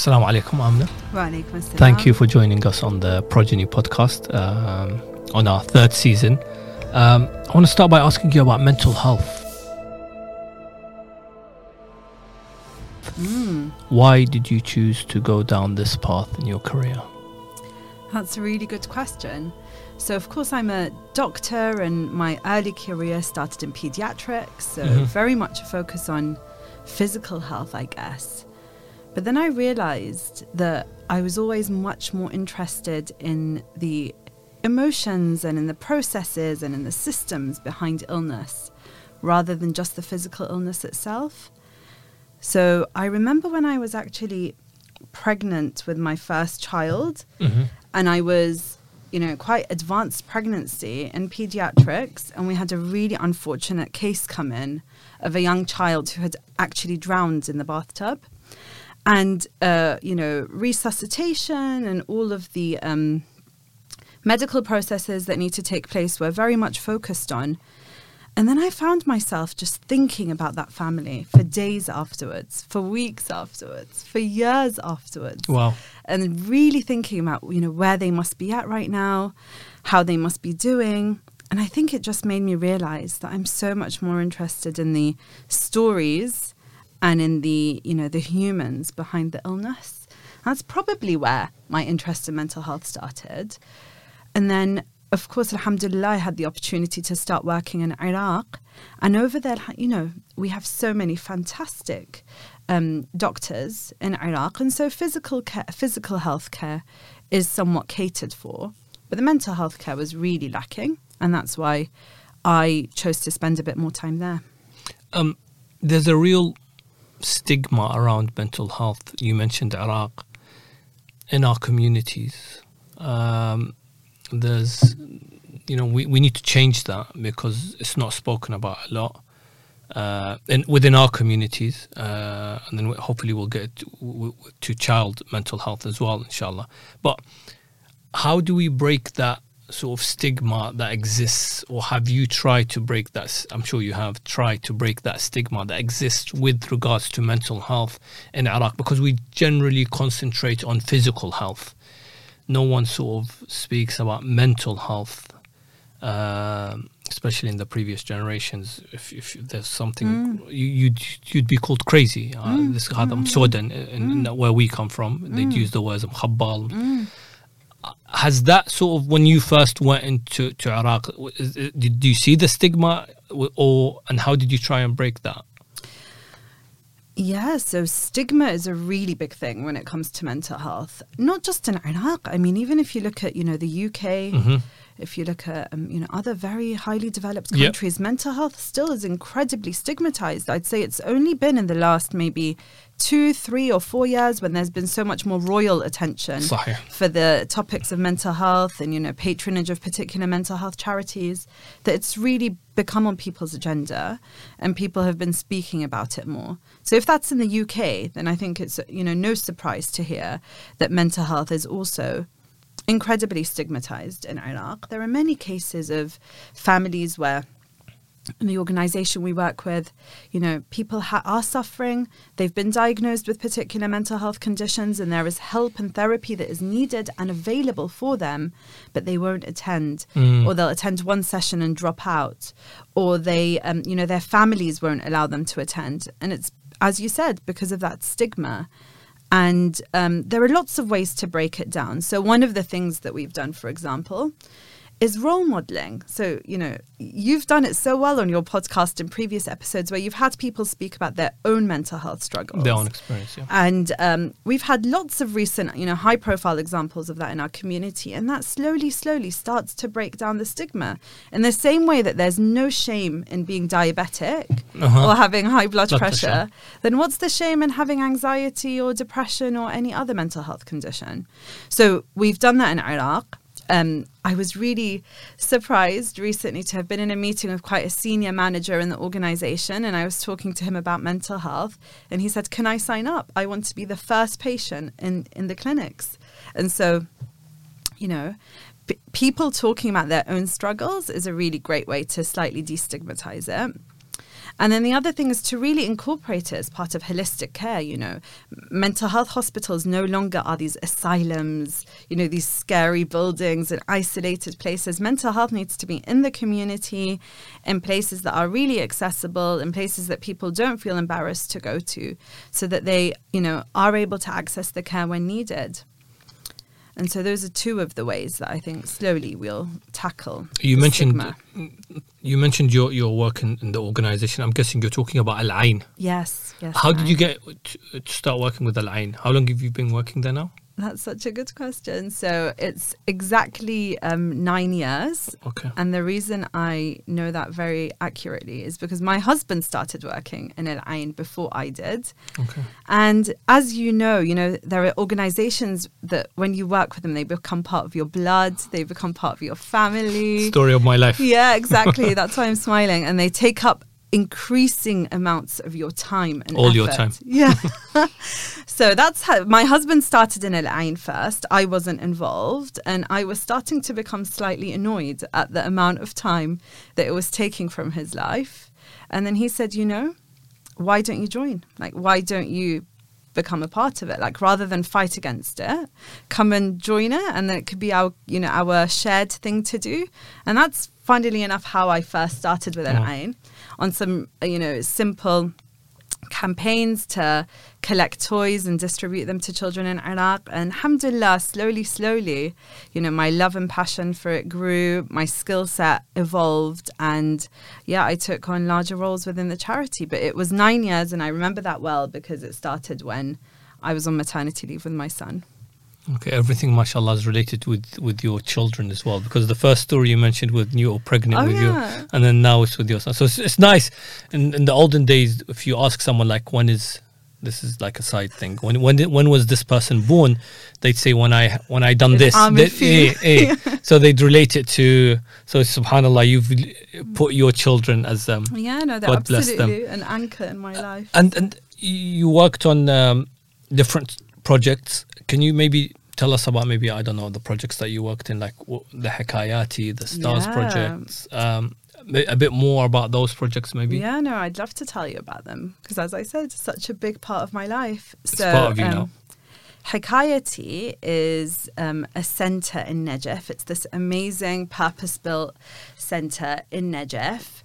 Assalamu alaikum, Amna. Walaikum Thank you for joining us on the Progeny podcast um, on our third season. Um, I want to start by asking you about mental health. Mm, Why did you choose to go down this path in your career? that's a really good question. So, of course, I'm a doctor, and my early career started in pediatrics, so Mhm. very much a focus on physical health, I guess. But then I realized that I was always much more interested in the emotions and in the processes and in the systems behind illness rather than just the physical illness itself. So I remember when I was actually pregnant with my first child, Mm-hmm. and I was, you know, quite advanced pregnancy in pediatrics, and we had a really unfortunate case come in of a young child who had actually drowned in the bathtub, and uh, you know, resuscitation and all of the um, medical processes that need to take place were very much focused on. And then I found myself just thinking about that family for days afterwards, for weeks afterwards, for years afterwards Wow. and really thinking about you know where they must be at right now how they must be doing and i think it just made me realize that i'm so much more interested in the stories and in the you know the humans behind the illness. That's probably where my interest in mental health started. And then of course alhamdulillah i had the opportunity to start working in iraq. And over there you know we have so many fantastic um, doctors in Iraq, and so physical care, physical health care is somewhat catered for, but the mental health care was really lacking, and that's why I chose to spend a bit more time there. Um, there's a real stigma around mental health. You mentioned Iraq. In our communities, um, there's, you know, we, we need to change that because it's not spoken about a lot. Uh, and within our communities, uh, and then hopefully we'll get to, to child mental health as well, inshallah. But how do we break that sort of stigma that exists, or have you tried to break that? I'm sure you have tried to break that stigma that exists with regards to mental health in Iraq, because we generally concentrate on physical health. No one sort of speaks about mental health, uh, especially in the previous generations. If, if there's something, mm. you'd you'd be called crazy. Uh, mm. This Hadam mm. Sudan, in, in, mm. where we come from, they'd mm. use the words of Khabbal. Mm has that sort of when you first went into to Iraq w- is- is- did you see the stigma or and how did you try and break that Yeah, so stigma is a really big thing when it comes to mental health. Not just in Iraq. I mean, even if you look at, you know, the UK, Mhm. if you look at, um, you know, other very highly developed Yep. countries, mental health still is incredibly stigmatized. I'd say it's only been in the last maybe two, three, or four years when there's been so much more royal attention Sorry. for the topics of mental health and you know patronage of particular mental health charities that it's really become on people's agenda and people have been speaking about it more. So if that's in the UK, then I think it's you know no surprise to hear that mental health is also incredibly stigmatized in Iraq. There are many cases of families where in the organization we work with, you know, people ha- are suffering. They've been diagnosed with particular mental health conditions, and there is help and therapy that is needed and available for them, but they won't attend, Mm. or they'll attend one session and drop out, or they, um, you know, their families won't allow them to attend. And it's, as you said, because of that stigma. And um, there are lots of ways to break it down. So, one of the things that we've done, for example, is role modeling. So, you know, you've done it so well on your podcast in previous episodes where you've had people speak about their own mental health struggles. their own experience yeah And um, we've had lots of recent, you know, high profile examples of that in our community. And that slowly, slowly starts to break down the stigma. In the same way that there's no shame in being diabetic Uh-huh. or having high blood, Blood pressure, pressure. then what's the shame in having anxiety or depression or any other mental health condition? So we've done that in Iraq. Um, I was really surprised recently to have been in a meeting with quite a senior manager in the organization, and I was talking to him about mental health, and he said, "Can I sign up? I want to be the first patient in in the clinics." And so, you know, p- people talking about their own struggles is a really great way to slightly destigmatize it. And then the other thing is to really incorporate it as part of holistic care. You know, mental health hospitals no longer are these asylums, you know, these scary buildings and isolated places. Mental health needs to be in the community, in places that are really accessible, in places that people don't feel embarrassed to go to, so that they, you know, are able to access the care when needed. And so those are two of the ways that I think slowly we'll tackle. You the mentioned stigma. you mentioned your your work in, in the organization. I'm guessing you're talking about Al Ain. Yes, yes. How did you get to, to start working with Al Ain? How long have you been working there now? That's such a good question. So it's exactly um, nine years. Okay. And the reason I know that very accurately is because my husband started working in Al Ain before I did. Okay. And as you know, you know, there are organizations that when you work with them, they become part of your blood, they become part of your family. Story of my life. Yeah, exactly. That's why I'm smiling. And they take up increasing amounts of your time and All your time. Yeah. so that's how my husband started in Al Ain first. I wasn't involved. And I was starting to become slightly annoyed at the amount of time that it was taking from his life. And then he said, you know, why don't you join? Like, why don't you become a part of it? Like, rather than fight against it, come and join it, and then it could be our, you know, our shared thing to do. And that's, funnily enough, how I first started with Yeah. Ain on some, uh, you know, simple campaigns to collect toys and distribute them to children in Iraq. And alhamdulillah, slowly, slowly, you know, my love and passion for it grew, my skill set evolved, and yeah, I took on larger roles within the charity. But it was nine years, and I remember that well because it started when I was on maternity leave with my son. Okay, everything, mashallah, is related with, with your children as well. Because the first story you mentioned with you were pregnant Oh, with yeah. you, and then now it's with your son. So it's, it's nice. In, in the olden days, if you ask someone like, when is this is like a side thing. When when when was this person born? They'd say when I when I done this. They- eh, eh. So they'd relate it to. So Subhanallah, you've put your children as um, Yeah, no, they're God absolutely an anchor in my life. and and you worked on um, different projects. Can you maybe tell us about maybe I don't know the projects that you worked in, like w- the Hikayati, the Stars Yeah. projects. Um, a bit more about those projects, maybe. Yeah, no, I'd love to tell you about them because, as I said, it's such a big part of my life. It's so, part of you now. Hikayati is um, a centre in Najaf. It's this amazing purpose built centre in Najaf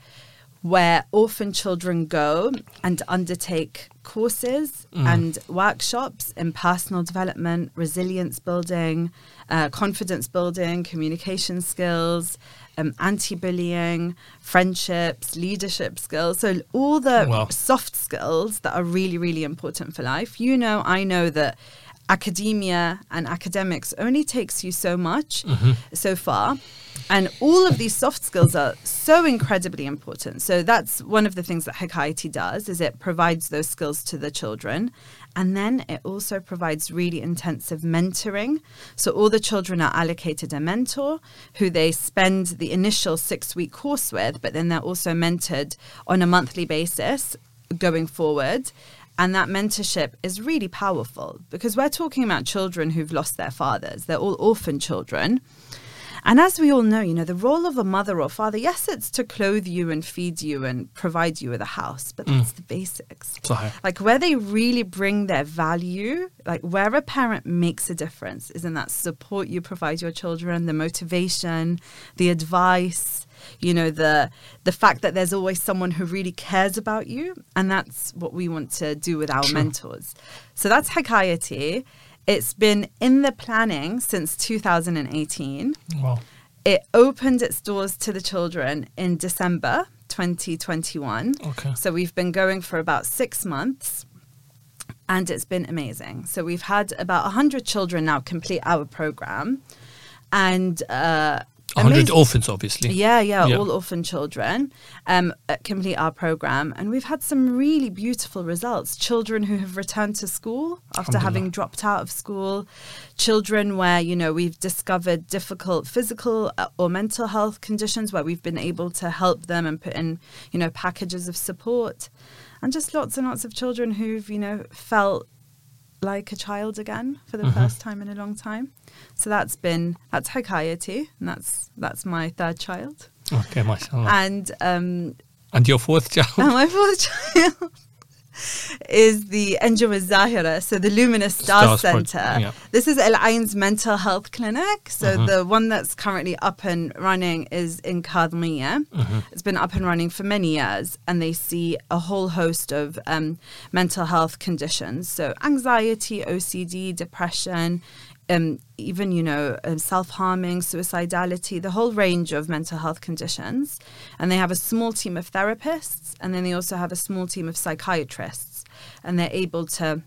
where orphan children go and undertake courses Mm. and workshops in personal development, resilience building, uh, confidence building, communication skills, um, anti bullying, friendships, leadership skills. So, all the Wow. soft skills that are really, really important for life. You know, I know that academia and academics only takes you so much mm-hmm. so far. And all of these soft skills are so incredibly important. So that's one of the things that Hikayati does is it provides those skills to the children. And then it also provides really intensive mentoring. So all the children are allocated a mentor who they spend the initial six week course with, but then they're also mentored on a monthly basis going forward. And that mentorship is really powerful because we're talking about children who've lost their fathers. They're all orphan children. And as we all know, you know, the role of a mother or father, yes, it's to clothe you and feed you and provide you with a house, but that's mm. the basics. Sahih. Like where they really bring their value, like where a parent makes a difference is in that support you provide your children, the motivation, the advice, you know, the the fact that there's always someone who really cares about you. And that's what we want to do with our Sure. mentors. So that's Hikayati. It's been in the planning since 2018. Wow. It opened its doors to the children in December 2021. Okay. So we've been going for about six months and it's been amazing. So we've had about 100 children now complete our program. And uh, 100 orphans, obviously. yeah, yeah, Yeah. all orphan children um, uh, complete our program, and we've had some really beautiful results. Children who have returned to school after having dropped out of school, children where you know we've discovered difficult physical uh, or mental health conditions where we've been able to help them and put in you know packages of support, and just lots and lots of children who've you know felt like a child again for the Mhm. first time in a long time. So that's been that's Hikayati, and that's that's my third child. Okay, mashallah. And um, And your fourth child? And my fourth child is the Anjum Zahira, so the Luminous Star Stars Center. Yeah. This is Al Ain's mental health clinic. So Mhm. the one that's currently up and running is in Kadmiya. Mhm. It's been up and running for many years, and they see a whole host of um, mental health conditions. So anxiety, OCD, depression, um, even you know uh, self-harming, suicidality, the whole range of mental health conditions. And they have a small team of therapists, and then they also have a small team of psychiatrists, and they're able to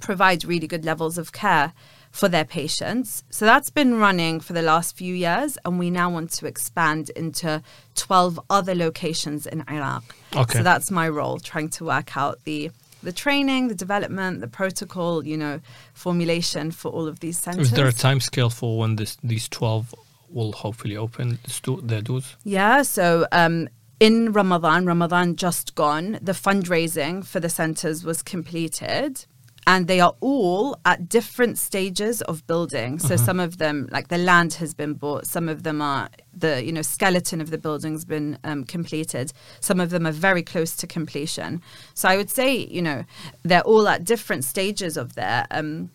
provide really good levels of care for their patients. So that's been running for the last few years, and we now want to expand into 12 other locations in Iraq. Okay. So that's my role, trying to work out the the training, the development, the protocol, you know, formulation for all of these centers. Is there a time scale for when this these twelve will hopefully open their doors? Yeah, so um, in Ramadan, Ramadan just gone, the fundraising for the centers was completed. And they are all at different stages of building. So some of them, like the land has been bought. Some of them are the you know skeleton of the building's been um, completed. Some of them are very close to completion. So I would say you know they're all at different stages of their um,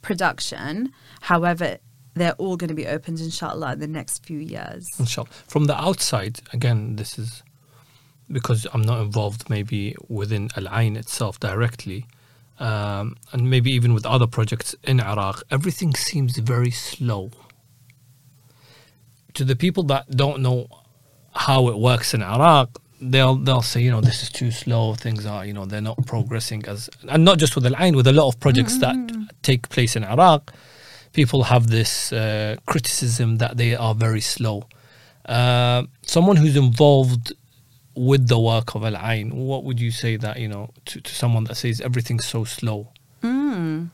production. However, they're all going to be opened, inshallah, in the next few years. Inshallah. From the outside, again, this is because I'm not involved maybe within Al Ain itself directly, um, and maybe even with other projects in Iraq, everything seems very slow. To the people that don't know how it works in Iraq, they'll they'll say, you know, this is too slow. Things are, you know, they're not progressing as, and not just with Al Ain, with a lot of projects that take place in Iraq. People have this uh, criticism that they are very slow. Uh, someone who's involved with the work of Al Ain, what would you say that you know to, to someone that says everything's so slow? Mm.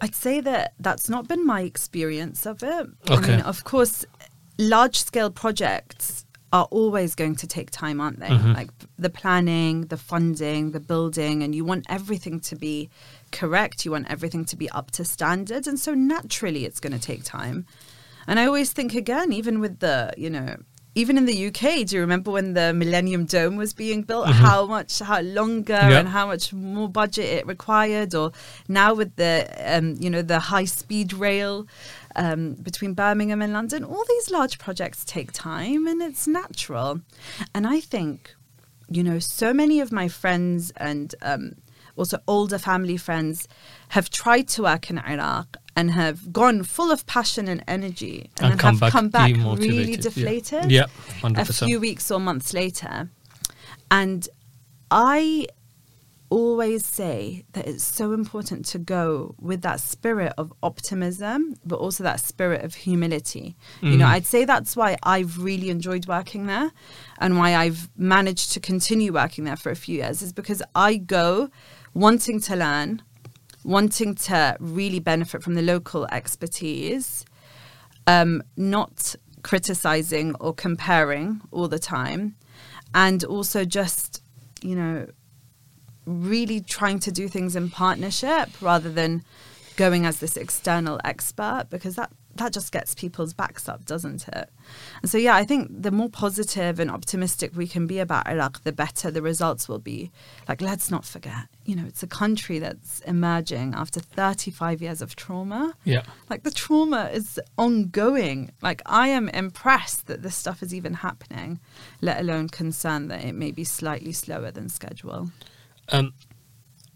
I'd say that that's not been my experience of it. I mean, of course, large scale projects are always going to take time, aren't they? Mhm. Like the planning, the funding, the building, and you want everything to be correct. You want everything to be up to standard. And so naturally, it's going to take time. And I always think again, even with the, you know, even in the UK, do you remember when the Millennium Dome was being built? Mhm. How much, how longer, Yeah. and how much more budget it required? Or now with the, um, you know, the high speed rail um, between Birmingham and London, all these large projects take time, and it's natural. And I think, you know, so many of my friends and um, also older family friends have tried to work in Iraq and have gone full of passion and energy and, And come have back come back really deflated Yeah, a hundred percent. few weeks or months later. And I always say that it's so important to go with that spirit of optimism, but also that spirit of humility. You know, Mm. I'd say that's why I've really enjoyed working there and why I've managed to continue working there for a few years is because I go wanting to learn, wanting to really benefit from the local expertise, um, not criticizing or comparing all the time, and also just, you know, really trying to do things in partnership rather than going as this external expert because that that just gets people's backs up, doesn't it? And so, yeah, I think the more positive and optimistic we can be about Iraq, the better the results will be. Like, let's not forget, you know, it's a country that's emerging after 35 years of trauma. Yeah, Like, the trauma is ongoing. Like, I am impressed that this stuff is even happening, let alone concerned that it may be slightly slower than schedule. um,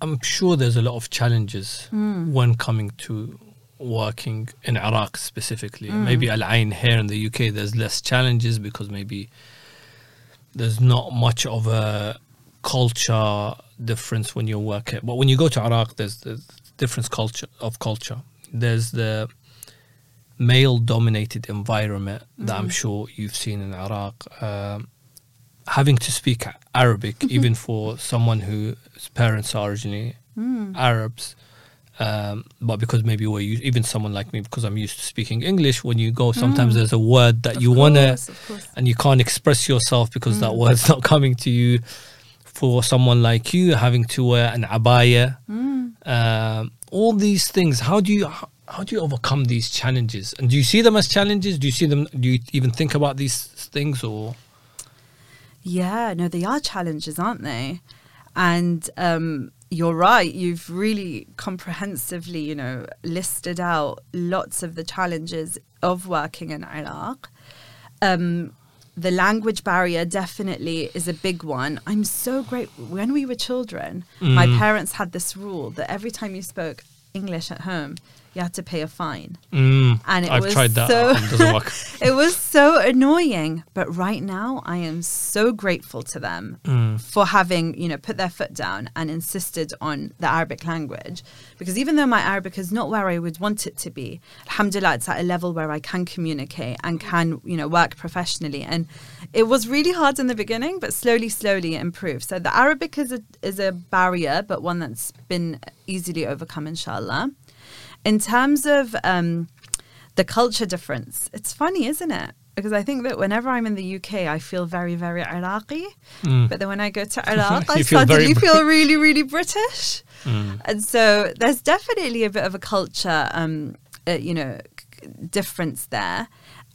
I'm sure there's a lot of challenges Mm. when coming to working in Iraq specifically. Mm. Maybe Al Ain here in the UK, there's less challenges because maybe there's not much of a culture difference when you work it. But when you go to Iraq, there's the difference culture of culture. There's the male-dominated environment that I'm Mhm. sure you've seen in Iraq. Um, having to speak Arabic, even for someone whose parents are originally Mm. Arabs, um, but because maybe we're u- even someone like me, because I'm used to speaking English. When you go, sometimes Mm. there's a word that Of you of course. and you can't express yourself because that Mm. word's not coming to you. For someone like you, having to wear an abaya, Mm. um, all these things. How do you how, how do you overcome these challenges? And do you see them as challenges? Do you see them? Do you even think about these things or? Yeah, no, they are challenges, aren't they? And um, you're right. You've really comprehensively, you know, listed out lots of the challenges of working in Iraq. Um, the language barrier definitely is a big one. I'm so great. When we were children, my Mm. parents had this rule that every time you spoke English at home, you had to pay a fine. Mm, And it I've was tried that. so- work. It was so annoying. But right now, I am so grateful to them Mm. for having, you know, put their foot down and insisted on the Arabic language. Because even though my Arabic is not where I would want it to be, alhamdulillah, it's at a level where I can communicate and can, you know, work professionally. And it was really hard in the beginning, but slowly, slowly it improved. So the Arabic is a, is a barrier, but one that's been easily overcome, inshallah. In terms of um, the culture difference, it's funny, isn't it? Because I think that whenever I'm in the UK, I feel very, very Iraqi. Mm. But then when I go to Iraq, I You feel suddenly feel really, really British. Mm. And so there's definitely a bit of a culture, um, uh, you know, c- difference there.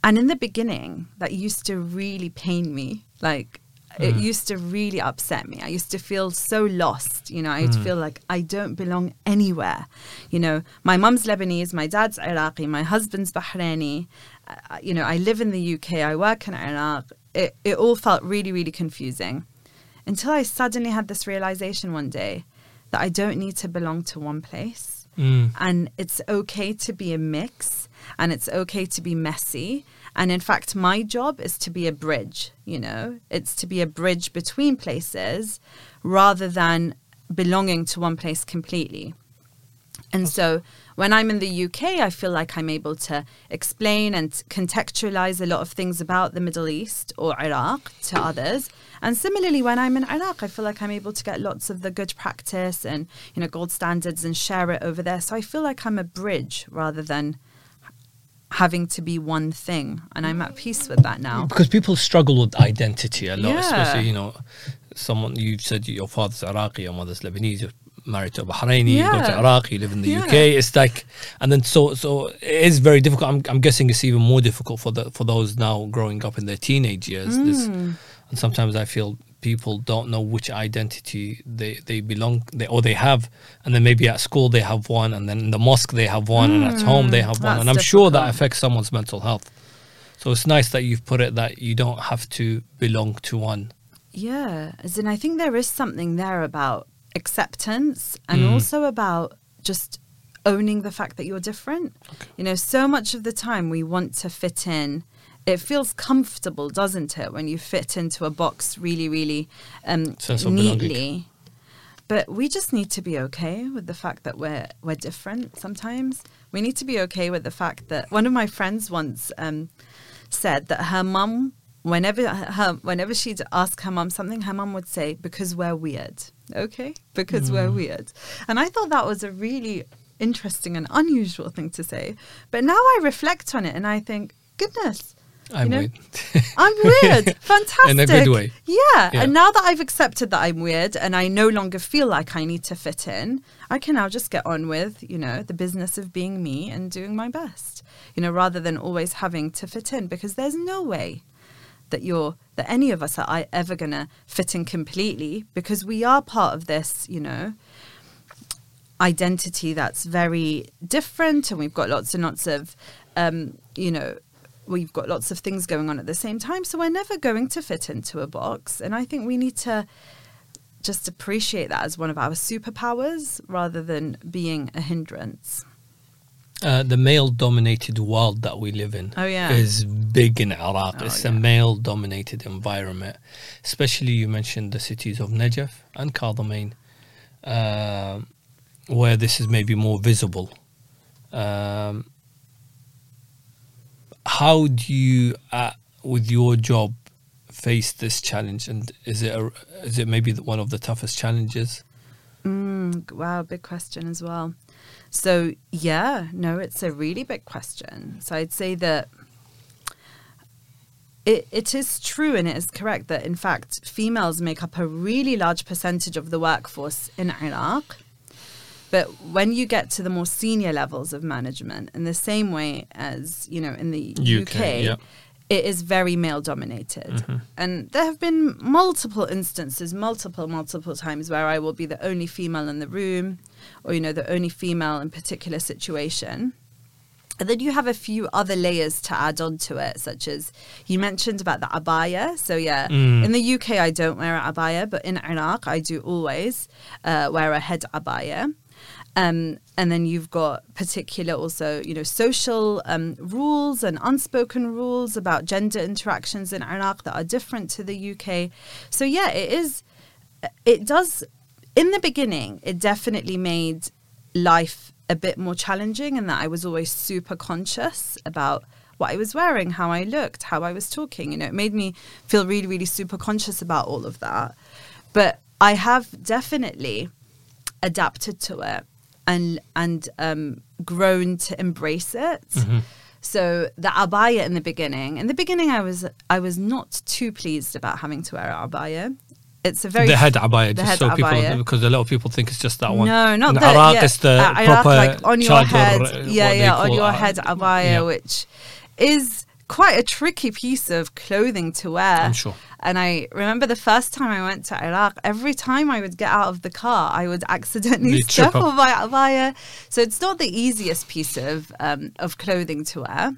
And in the beginning, that used to really pain me. Like, it Mm. used to really upset me. I used to feel so lost. You know, I'd Mm. feel like I don't belong anywhere. You know, my mum's Lebanese, my dad's Iraqi, my husband's Bahraini. Uh, you know, I live in the UK, I work in Iraq. It, it all felt really, really confusing until I suddenly had this realization one day that I don't need to belong to one place. Mm. And it's okay to be a mix and it's okay to be messy. And in fact, my job is to be a bridge, you know, it's to be a bridge between places rather than belonging to one place completely. And so when I'm in the UK, I feel like I'm able to explain and contextualize a lot of things about the Middle East or Iraq to others. And similarly, when I'm in Iraq, I feel like I'm able to get lots of the good practice and you know gold standards and share it over there. So I feel like I'm a bridge rather than having to be one thing, and I'm at peace with that now. Because people struggle with identity a lot, Yeah. especially you know, someone you've said your father's Iraqi, your mother's Lebanese, you're married to a Bahraini, you go to Yeah. Iraq, you live in the Yeah. UK. It's like, and then so so it is very difficult. I'm, I'm guessing it's even more difficult for the for those now growing up in their teenage years. This, Mm. and sometimes I feel people don't know which identity they, they belong they or they have and then maybe at school they have one and then in the mosque they have one and at home they have one and I'm sure that affects someone's mental health. So it's nice that you've put it that you don't have to belong to one. Yeah, as in, I think there is something there about acceptance and Mm. also about just owning the fact that you're different. You know, so much of the time we want to fit in. It feels comfortable, doesn't it, when you fit into a box really, really um, neatly. But we just need to be okay with the fact that we're we're different. Sometimes we need to be okay with the fact that one of my friends once um, said that her mum, whenever her whenever she'd ask her mum something, her mum would say, "Because we're weird." Okay, because we're weird, and I thought that was a really interesting and unusual thing to say. But now I reflect on it and I think, goodness, I'm know, weird. I'm weird. Fantastic. In a good way. Yeah. Yeah. And now that I've accepted that I'm weird and I no longer feel like I need to fit in, I can now just get on with, you know, the business of being me and doing my best, you know, rather than always having to fit in because there's no way that you're that any of us are ever going to fit in completely because we are part of this, you know, identity that's very different and we've got lots and lots of um, you know we've got lots of things going on at the same time so we're never going to fit into a box and i think we need to just appreciate that as one of our superpowers rather than being a hindrance Uh, the male dominated world that we live in Oh, yeah. is big in Iraq. Oh, it's yeah. a male dominated environment. Especially, you mentioned the cities of Najaf and Kadamain, um, where this is maybe more visible. Um, how do you, uh, with your job, face this challenge? And is it, a, is it maybe one of the toughest challenges? Mm, wow, big question as well. So, yeah, no, it's a really big question. So, I'd say that it, it is true and it is correct that, in fact, females make up a really large percentage of the workforce in Iraq. But when you get to the more senior levels of management, in the same way as, you know, in the UK, UK, yeah. it is very male dominated. And there have been multiple instances, multiple, multiple times where I will be the only female in the room or, you know, the only female in particular situation. And then you have a few other layers to add on to it, such as you mentioned about the abaya. So, yeah, Mm. in the UK, I don't wear an abaya, but in Iraq, I do always uh, wear a head abaya. Um, and then you've got particular also, you know, social um, rules and unspoken rules about gender interactions in Iraq that are different to the UK. So yeah, it is. It does. In the beginning, it definitely made life a bit more challenging, in that I was always super conscious about what I was wearing, how I looked, how I was talking. You know, it made me feel really, really super conscious about all of that. But I have definitely adapted to it and and um, grown to embrace it. Mm-hmm. So the abaya in the beginning, in the beginning, I was I was not too pleased about having to wear an abaya. It's a very the head abaya, just head so people, because a lot of people think it's just that one. No, not the Iraq, yeah, it's the uh, proper like on your head. uh, Yeah, yeah, on your head abaya, yeah. which is quite a tricky piece of clothing to wear. I'm sure. And I remember the first time I went to Iraq, every time I would get out of the car, I would accidentally You trip step on my abaya. So it's not the easiest piece of um, of clothing to wear.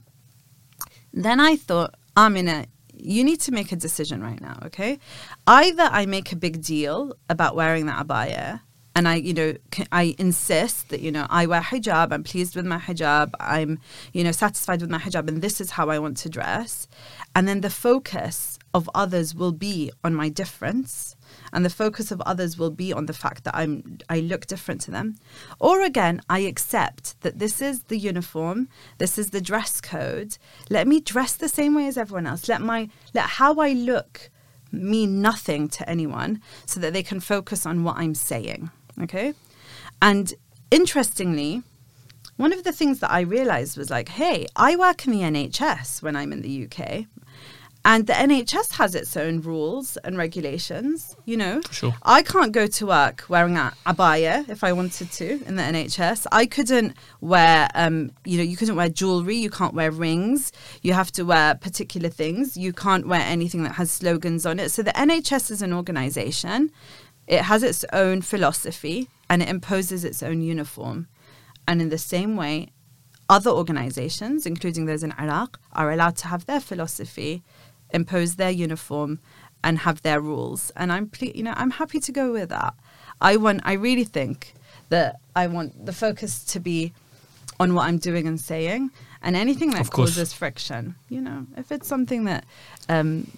Then I thought, Amina, you need to make a decision right now, okay? Either I make a big deal about wearing that abaya and I, you know, I insist that, you know, I wear hijab, I'm pleased with my hijab, I'm, you know, satisfied with my hijab, and this is how I want to dress. And then the focus of others will be on my difference and the focus of others will be on the fact that I'm I look different to them. Or again, I accept that this is the uniform, this is the dress code. Let me dress the same way as everyone else. Let my let how I look mean nothing to anyone so that they can focus on what I'm saying. Okay? And interestingly, one of the things that I realized was like, hey, I work in the NHS when I'm in the UK. And the NHS has its own rules and regulations, you know. Sure. I can't go to work wearing a abaya if I wanted to in the NHS. I couldn't wear, um, you know, you couldn't wear jewelry. You can't wear rings. You have to wear particular things. You can't wear anything that has slogans on it. So the NHS is an organization. It has its own philosophy and it imposes its own uniform. And in the same way, other organizations, including those in Iraq, are allowed to have their philosophy, impose their uniform, and have their rules. And I'm, ple- you know, I'm happy to go with that. I want, I really think that I want the focus to be on what I'm doing and saying, and anything that causes friction. You know, if it's something that, um,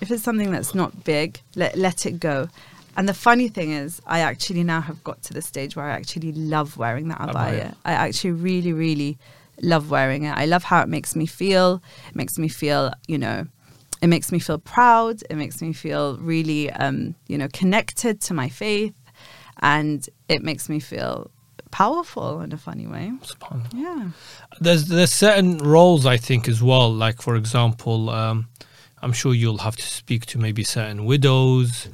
if it's something that's not big, let let it go. And the funny thing is, I actually now have got to the stage where I actually love wearing that abaya. I actually really, really love wearing it. I love how it makes me feel. It makes me feel, you know, it makes me feel proud. It makes me feel really, um, you know, connected to my faith, and it makes me feel powerful in a funny way. Yeah. There's there's certain roles I think as well. Like for example, um, I'm sure you'll have to speak to maybe certain widows.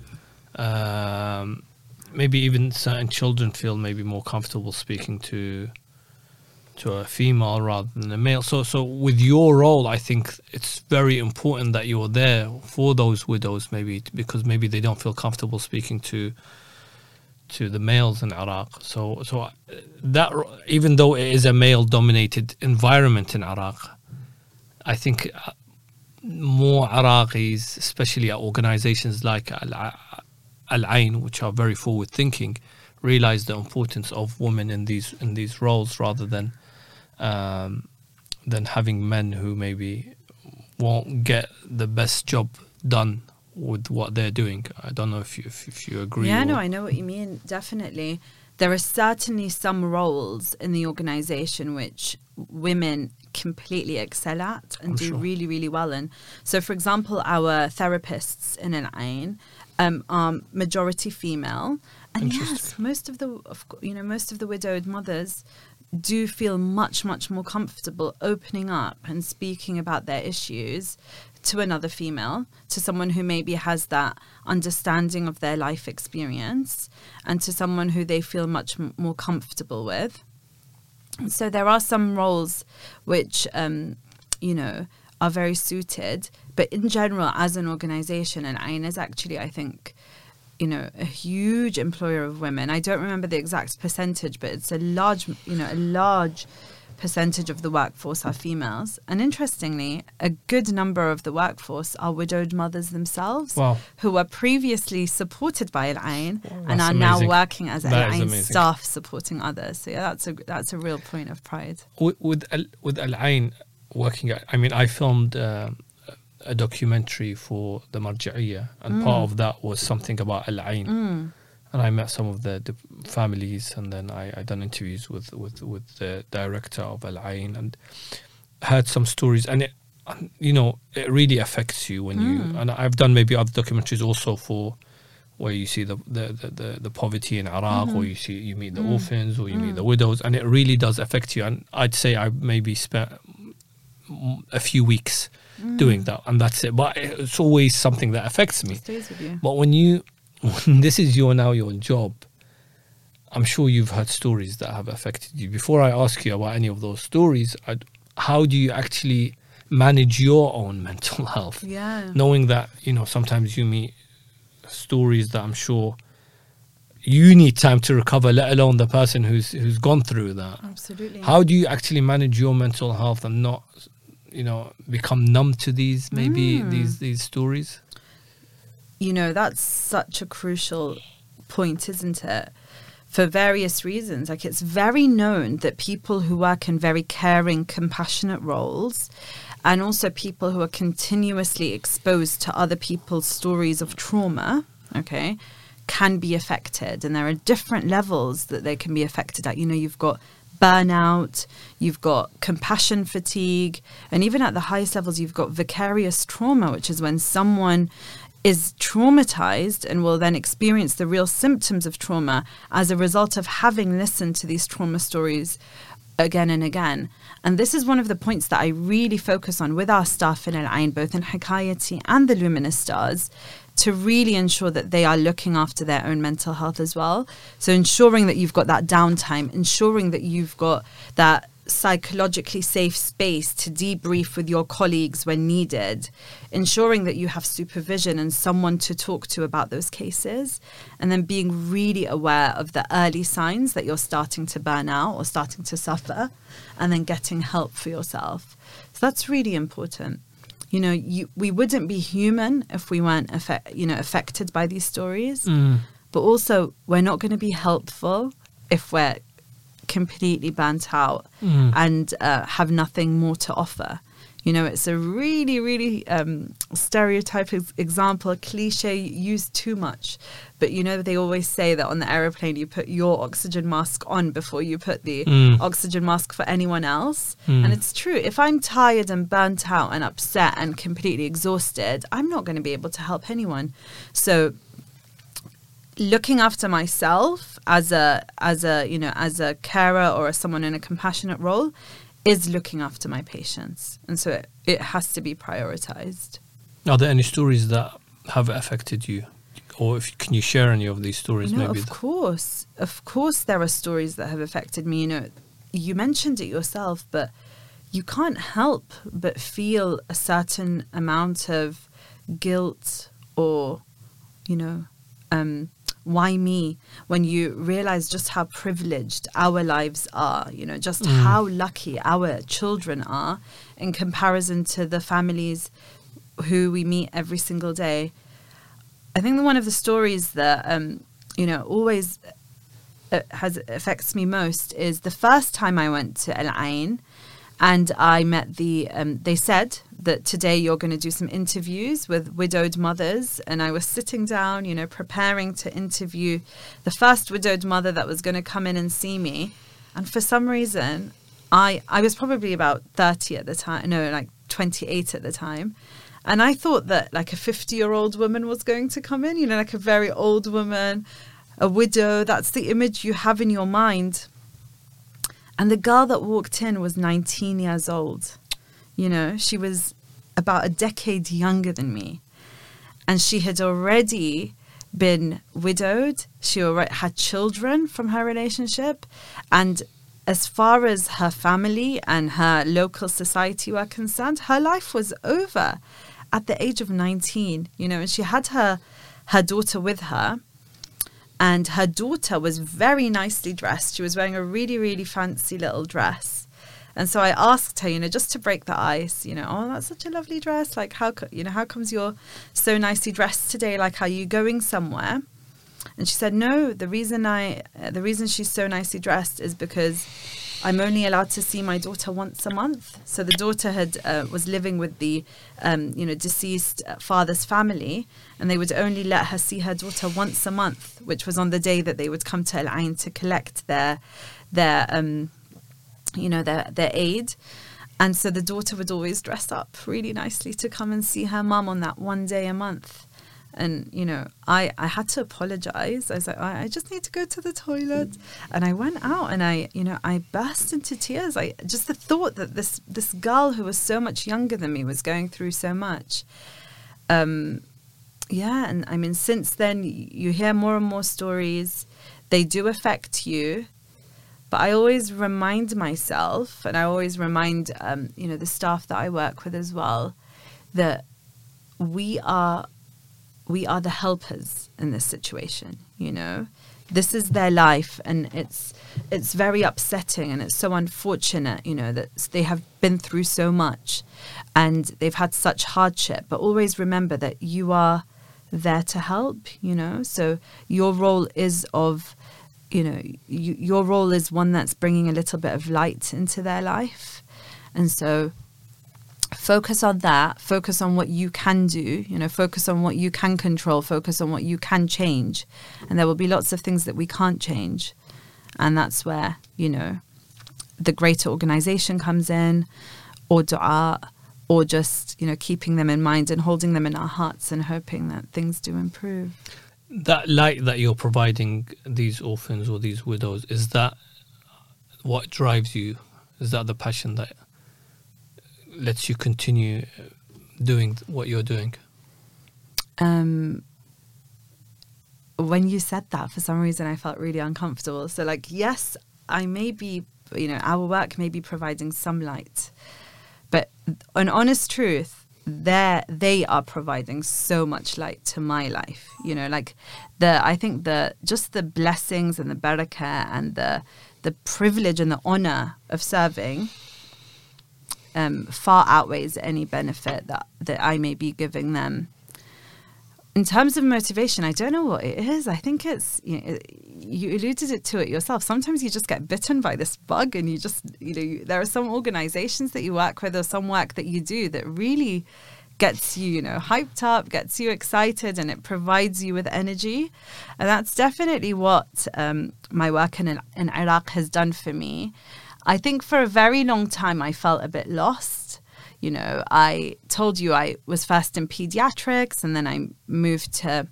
Um, maybe even certain children feel maybe more comfortable speaking to to a female rather than a male. So so with your role, I think it's very important that you're there for those widows, maybe because maybe they don't feel comfortable speaking to to the males in Iraq. So so that even though it is a male dominated environment in Iraq, I think uh, more Iraqis, especially at organizations like Al Al Ain, which are very forward thinking, realize the importance of women in these in these roles rather than um, than having men who maybe won't get the best job done with what they're doing. I don't know if you if, if you agree. Yeah, no, I know what you mean. Definitely. There are certainly some roles in the organization which women completely excel at and I'm do sure. really, really well in. So, for example, our therapists in Al Ain um, are majority female. And yes, most of the, of, you know, most of the widowed mothers do feel much, much more comfortable opening up and speaking about their issues to another female, to someone who maybe has that understanding of their life experience, and to someone who they feel much m- more comfortable with. So there are some roles which, um, you know, are very suited. But in general, as an organization, Al Ain is actually, I think, you know, a huge employer of women. I don't remember the exact percentage, but it's a large, you know, a large percentage of the workforce are females. And interestingly, a good number of the workforce are widowed mothers themselves Wow. who were previously supported by Al Ain Wow, and are now working as Al Ain staff supporting others. So yeah, that's a that's a real point of pride. with with Al, with Al Ain working I mean I filmed um, a documentary for the Marja'iyya and part of that was something about Al Ain Mm. and I met some of the, the families and then I, I done interviews with, with, with the director of Al Ain and heard some stories. And it you know it really affects you when Mm. you and I've done maybe other documentaries also for where you see the the, the, the, the poverty in Iraq or you see you meet the orphans or you meet the widows and it really does affect you. And I'd say I maybe spent mm, a few weeks Mm. doing that and that's it but it's always something that affects me Stays with you. but when you, when this is your now your job, I'm sure you've heard stories that have affected you. Before I ask you about any of those stories, I'd, how do you actually manage your own mental health, Yeah. knowing that you know sometimes you meet stories that I'm sure you need time to recover, let alone the person who's who's gone through that. Absolutely. How do you actually manage your mental health and not, you know, become numb to these maybe Mm. these these stories? you know, that's such a crucial point, isn't it? For various reasons. Like, it's very known that people who work in very caring, compassionate roles, and also people who are continuously exposed to other people's stories of trauma, okay, can be affected. And there are different levels that they can be affected at. You know, you've got burnout, you've got compassion fatigue, and even at the highest levels, you've got vicarious trauma, which is when someone is traumatized and will then experience the real symptoms of trauma as a result of having listened to these trauma stories again and again. And this is one of the points that I really focus on with our staff in Al Ain, both in Hikayati and the Luminous Stars, to really ensure that they are looking after their own mental health as well. So ensuring that you've got that downtime, ensuring that you've got that psychologically safe space to debrief with your colleagues when needed, ensuring that you have supervision and someone to talk to about those cases, and then being really aware of the early signs that you're starting to burn out or starting to suffer, and then getting help for yourself. So that's really important. You know, you, we wouldn't be human if we weren't affect, you know, affected by these stories, but also we're not going to be helpful if we're completely burnt out Mm. and uh, have nothing more to offer. You know, it's a really, really um, stereotype ex- example, cliche used too much. But you know, they always say that on the aeroplane, you put your oxygen mask on before you put the Mm. oxygen mask for anyone else. Mm. And it's true. If I'm tired and burnt out and upset and completely exhausted, I'm not going to be able to help anyone. So looking after myself as a as a you know as a carer or as someone in a compassionate role is looking after my patients and so it, it has to be prioritized Are there any stories that have affected you, or if can you share any of these stories? no, maybe. of course of course there are stories that have affected me you know you mentioned it yourself but you can't help but feel a certain amount of guilt or you know um why me when you realize just how privileged our lives are you know just Mm. how lucky our children are in comparison to the families who we meet every single day i think one of the stories that um you know always uh, has affects me most is the first time i went to al ain and I met the. Um, they said that today you're going to do some interviews with widowed mothers, and I was sitting down, you know, preparing to interview the first widowed mother that was going to come in and see me, and for some reason, I I was probably about thirty at the time, no, like twenty eight at the time, and I thought that like a fifty year old woman was going to come in, you know, like a very old woman, a widow. That's the image you have in your mind. And the girl that walked in was 19 years old. You know, she was about a decade younger than me. And she had already been widowed. She already had children from her relationship. And as far as her family and her local society were concerned, her life was over at the age of 19, you know, and she had her her daughter with her. And her daughter was very nicely dressed. She was wearing a really, really fancy little dress. And so I asked her, you know, just to break the ice, you know, oh, that's such a lovely dress. Like, how, co- you know, how comes you're so nicely dressed today? Like, are you going somewhere? And she said, no, the reason I, the reason she's so nicely dressed is because I'm only allowed to see my daughter once a month. So the daughter had uh, was living with the, um, you know, deceased uh, father's family, and they would only let her see her daughter once a month, which was on the day that they would come to Al Ain to collect their, their, um, you know, their their aid. And so the daughter would always dress up really nicely to come and see her mum on that one day a month and you know i i had to apologize. I was like I, I, just need to go to the toilet. And i went out and i you know i burst into tears. I just the thought that this this girl who was so much younger than me was going through so much. Um yeah and i mean since then you hear more and more stories. They do affect you. But I always remind myself, and I always remind, um, you know, the staff that I work with as well, that we are we are the helpers in this situation you know? This is their life and it's it's very upsetting and it's so unfortunate you know that they have been through so much and they've had such hardship. But always remember that you are there to help you know? So your role is of you know you, your role is one that's bringing a little bit of light into their life. And so focus on that focus on what you can do you know focus on what you can control focus on what you can change. And there will be lots of things that we can't change. And that's where you know the greater organization comes in or dua or just you know keeping them in mind and holding them in our hearts and hoping that things do improve. That light that you're providing these orphans or these widows is that what drives you? Is that the passion that lets you continue doing what you're doing? Um, when you said that, for some reason, I felt really uncomfortable. So, like, yes, I may be, you know, our work may be providing some light, but an honest truth, they they are providing so much light to my life. You know, like the I think the just the blessings and the barakah and the the privilege and the honor of serving um, far outweighs any benefit that, that I may be giving them. In terms of motivation, I don't know what it is. I think it's you, know, you alluded it to it yourself. Sometimes you just get bitten by this bug, and you just you know there are some organizations that you work with or some work that you do that really gets you, you know, hyped up, gets you excited, and it provides you with energy. And that's definitely what um, my work in, in Iraq has done for me. I think for a very long time I felt a bit lost. You know, I told you I was first in pediatrics and then I moved to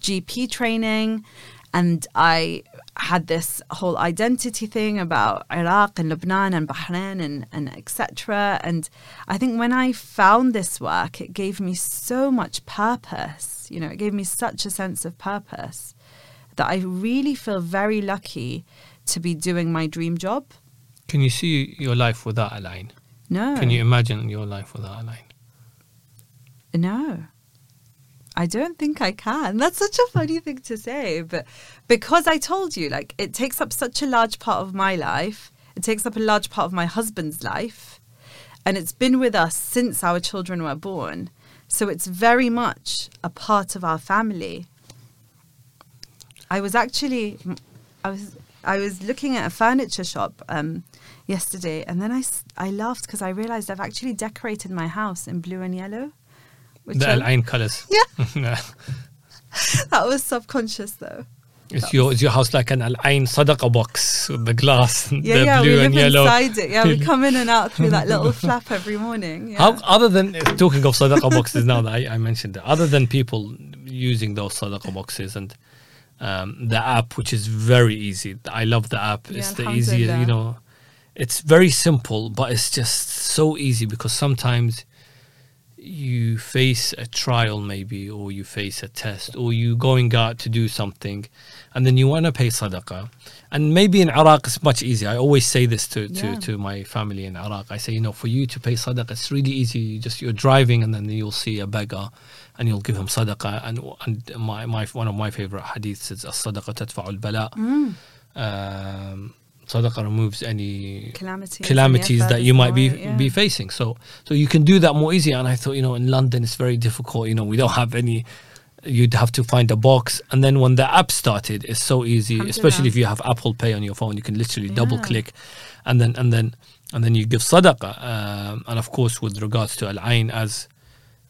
GP training and I had this whole identity thing about Iraq and Lebanon and Bahrain and, and etc. And I think when I found this work, it gave me so much purpose. You know, it gave me such a sense of purpose that I really feel very lucky to be doing my dream job. Can you see your life without Al Ain? No. Can you imagine your life without Al Ain? No. I don't think I can. That's such a funny thing to say, but because I told you, like, it takes up such a large part of my life, it takes up a large part of my husband's life, and it's been with us since our children were born. So it's very much a part of our family. I was actually, I was, I was looking at a furniture shop um, yesterday, and then I, I laughed because I realized I've actually decorated my house in blue and yellow. The Al Ain colours. Yeah. that was subconscious though. Is your is your house like an Al Ain Sadaqa box with the glass, yeah, the yeah, blue we live and yellow? inside it. Yeah, we come in and out through that little flap every morning. Yeah. How, other than talking of Sadaqa boxes now that I, I mentioned it, other than people using those Sadaqa boxes and um, the app, which is very easy. I love the app. Yeah, it's the easiest, you know. It's very simple, but it's just so easy because sometimes you face a trial maybe or you face a test or you going out to do something and then you want to pay sadaqah. And maybe in iraq it's much easier. I always say this to, to, Yeah. to my family in iraq. I say you know for you to pay sadaqah it's really easy. You just you're driving and then you'll see a beggar and you'll give him sadaqah. And, and my, my one of my favorite hadiths is as-sadaqah tadfa'u al-bala Mm. um, sadaqah removes any Calamities. calamities that you might be yeah. be facing. So so you can do that more easy. And I thought, you know, in London it's very difficult. You know, we don't have any. You'd have to find a box, and then when the app started, it's so easy. Especially if you have Apple Pay on your phone, you can literally double click, and then and then and then you give sadaqah. Um, and of course, with regards to al ain, as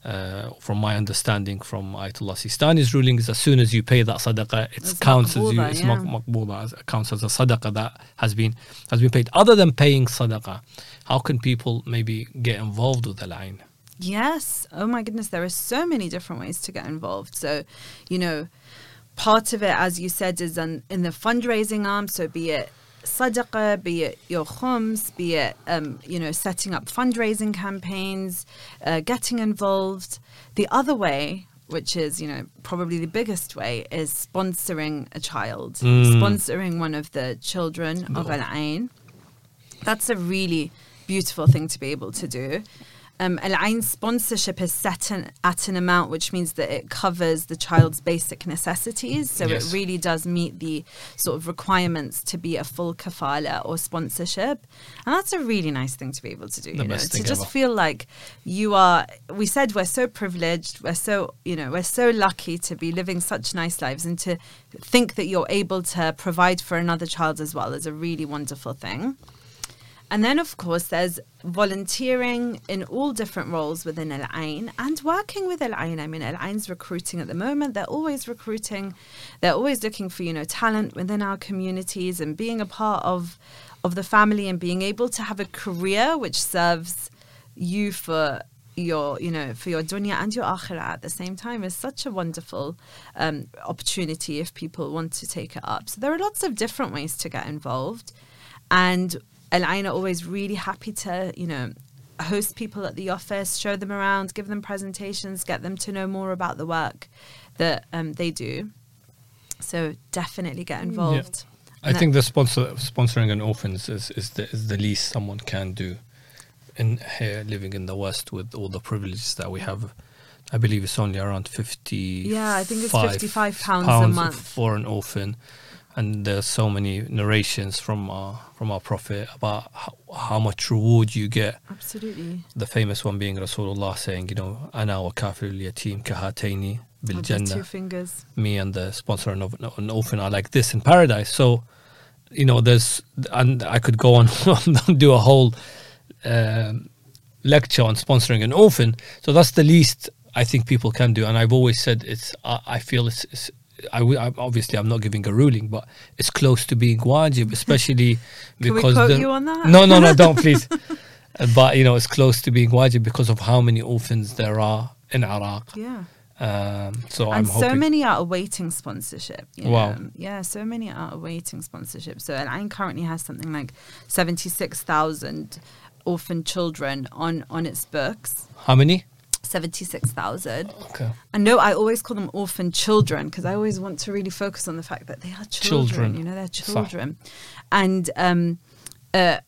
uh, from my understanding from Ayatollah Sistani's rulings, as soon as you pay that sadaqah, it It's counts as you, it's yeah. it counts as a sadaqah that has been has been paid. Other than paying sadaqah, how can people maybe get involved with Al Ain? Yes. Oh my goodness, there are so many different ways to get involved. So, you know, part of it, as you said, is in, in the fundraising arm. So, be it sadaqah, be it your khums, be it, um, you know, setting up fundraising campaigns, uh, getting involved. The other way, which is, you know, probably the biggest way, is sponsoring a child, Mm. sponsoring one of the children of Al Ain. That's a really beautiful thing to be able to do. Um, Al Ain sponsorship is set an, at an amount which means that it covers the child's basic necessities. So Yes. it really does meet the sort of requirements to be a full kafala or sponsorship. And that's a really nice thing to be able to do. The you know, to just ever. feel like you are, we said we're so privileged, we're so, you know, we're so lucky to be living such nice lives and to think that you're able to provide for another child as well is a really wonderful thing. And then, of course, there's volunteering in all different roles within Al Ain and working with Al Ain. I mean, Al Ain's recruiting at the moment. They're always recruiting. They're always looking for, you know, talent within our communities and being a part of, of the family and being able to have a career which serves you for your you know for your dunya and your akhirah at the same time is such a wonderful um, opportunity if people want to take it up so there are lots of different ways to get involved and Al Ain are always really happy to, you know, host people at the office, show them around, give them presentations, get them to know more about the work that um, they do. So definitely get involved. I And think the sponsor sponsoring an orphans is, is the is the least someone can do in here living in the West with all the privileges that we have. I believe it's only around fifty. Yeah, I think it's 55 pounds a month. for an orphan, and there's so many narrations from our from our Prophet about how, how much reward you get. Absolutely. The famous one being Rasulullah saying, you know, "Ana wa kafil yatim kahataini bil the two fingers. me and the sponsor of an orphan are like this in paradise. So, you know, there's and I could go on and do a whole um, lecture on sponsoring an orphan. So that's the least I think people can do. And I've always said it's. I, I feel it's. it's I, w- I obviously I'm not giving a ruling, but it's close to being wajib, especially Can we because quote the- you on that? no, no, no, don't please. But you know, it's close to being wajib because of how many orphans there are in Iraq. Yeah. Um, so I'm and so hoping. many are awaiting sponsorship. You Wow. know? Yeah, so many are awaiting sponsorship. So Al Ain currently has something like 76,000 orphan children on, on its books. how many? 76,000. Okay. And no, I always call them orphan children because I always want to really focus on the fact that they are children. Children. You know, they're children. And um, uh,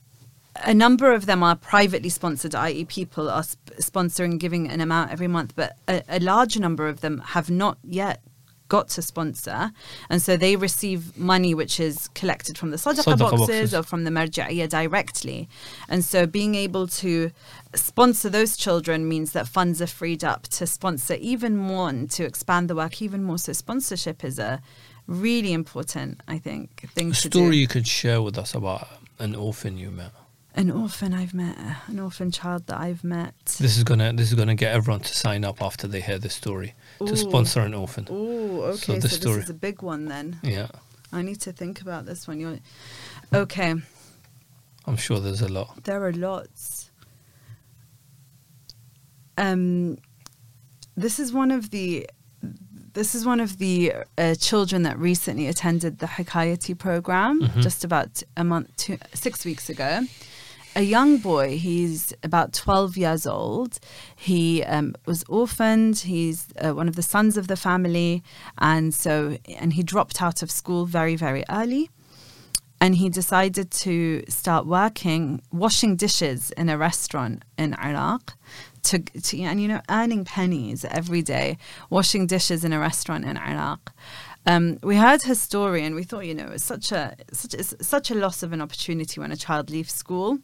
a number of them are privately sponsored, i.e., people are sp- sponsoring, giving an amount every month, but a, a large number of them have not yet got to sponsor. And so they receive money which is collected from the Sadaqah boxes, boxes. or from the marja'iyah directly. And so being able to sponsor those children means that funds are freed up to sponsor even more and to expand the work even more. So sponsorship is a really important, I think, thing A to story you could share with us about an orphan you met. An orphan I've met, an orphan child that I've met. This is gonna this is gonna get everyone to sign up after they hear this story to sponsor an orphan. Oh, okay. So So, the this is a big one then. Yeah, I need to think about this one. You're okay. I'm sure there's a lot. There are lots. Um, this is one of the. This is one of the uh, children that recently attended the Hikayati program, Mhm. just about a month, two, six weeks ago. a young boy. He's about 12 years old. He um, was orphaned. He's uh, one of the sons of the family. And so, and he dropped out of school very, very early. And he decided to start working, washing dishes in a restaurant in Iraq. To, to, and you know, earning pennies every day, washing dishes in a restaurant in Iraq. Um, we heard her story and we thought, you know, it's such a such it's such a loss of an opportunity when a child leaves school.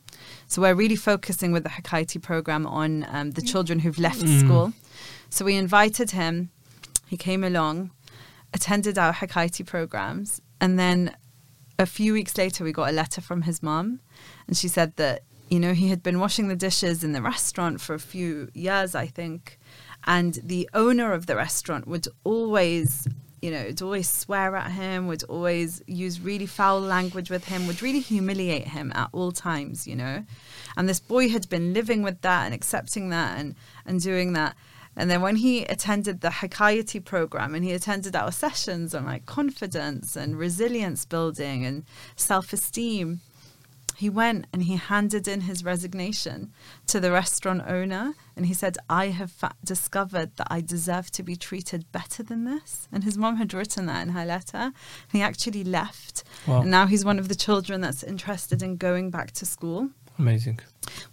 So we're really focusing with the Hikayati program on um, the children who've left Mm. school. So we invited him. He came along, attended our Hikayati programs, and then a few weeks later, we got a letter from his mom, and she said that you know he had been washing the dishes in the restaurant for a few years, I think, and the owner of the restaurant would always you know, would always swear at him, would always use really foul language with him, would really humiliate him at all times, you know. And this boy had been living with that and accepting that and, and doing that. And then when he attended the Hikayati program and he attended our sessions on like confidence and resilience building and self esteem, he went and he handed in his resignation to the restaurant owner and he said i have fa- discovered that i deserve to be treated better than this and his mom had written that in her letter he actually left Wow. and now he's one of the children that's interested in going back to school Amazing.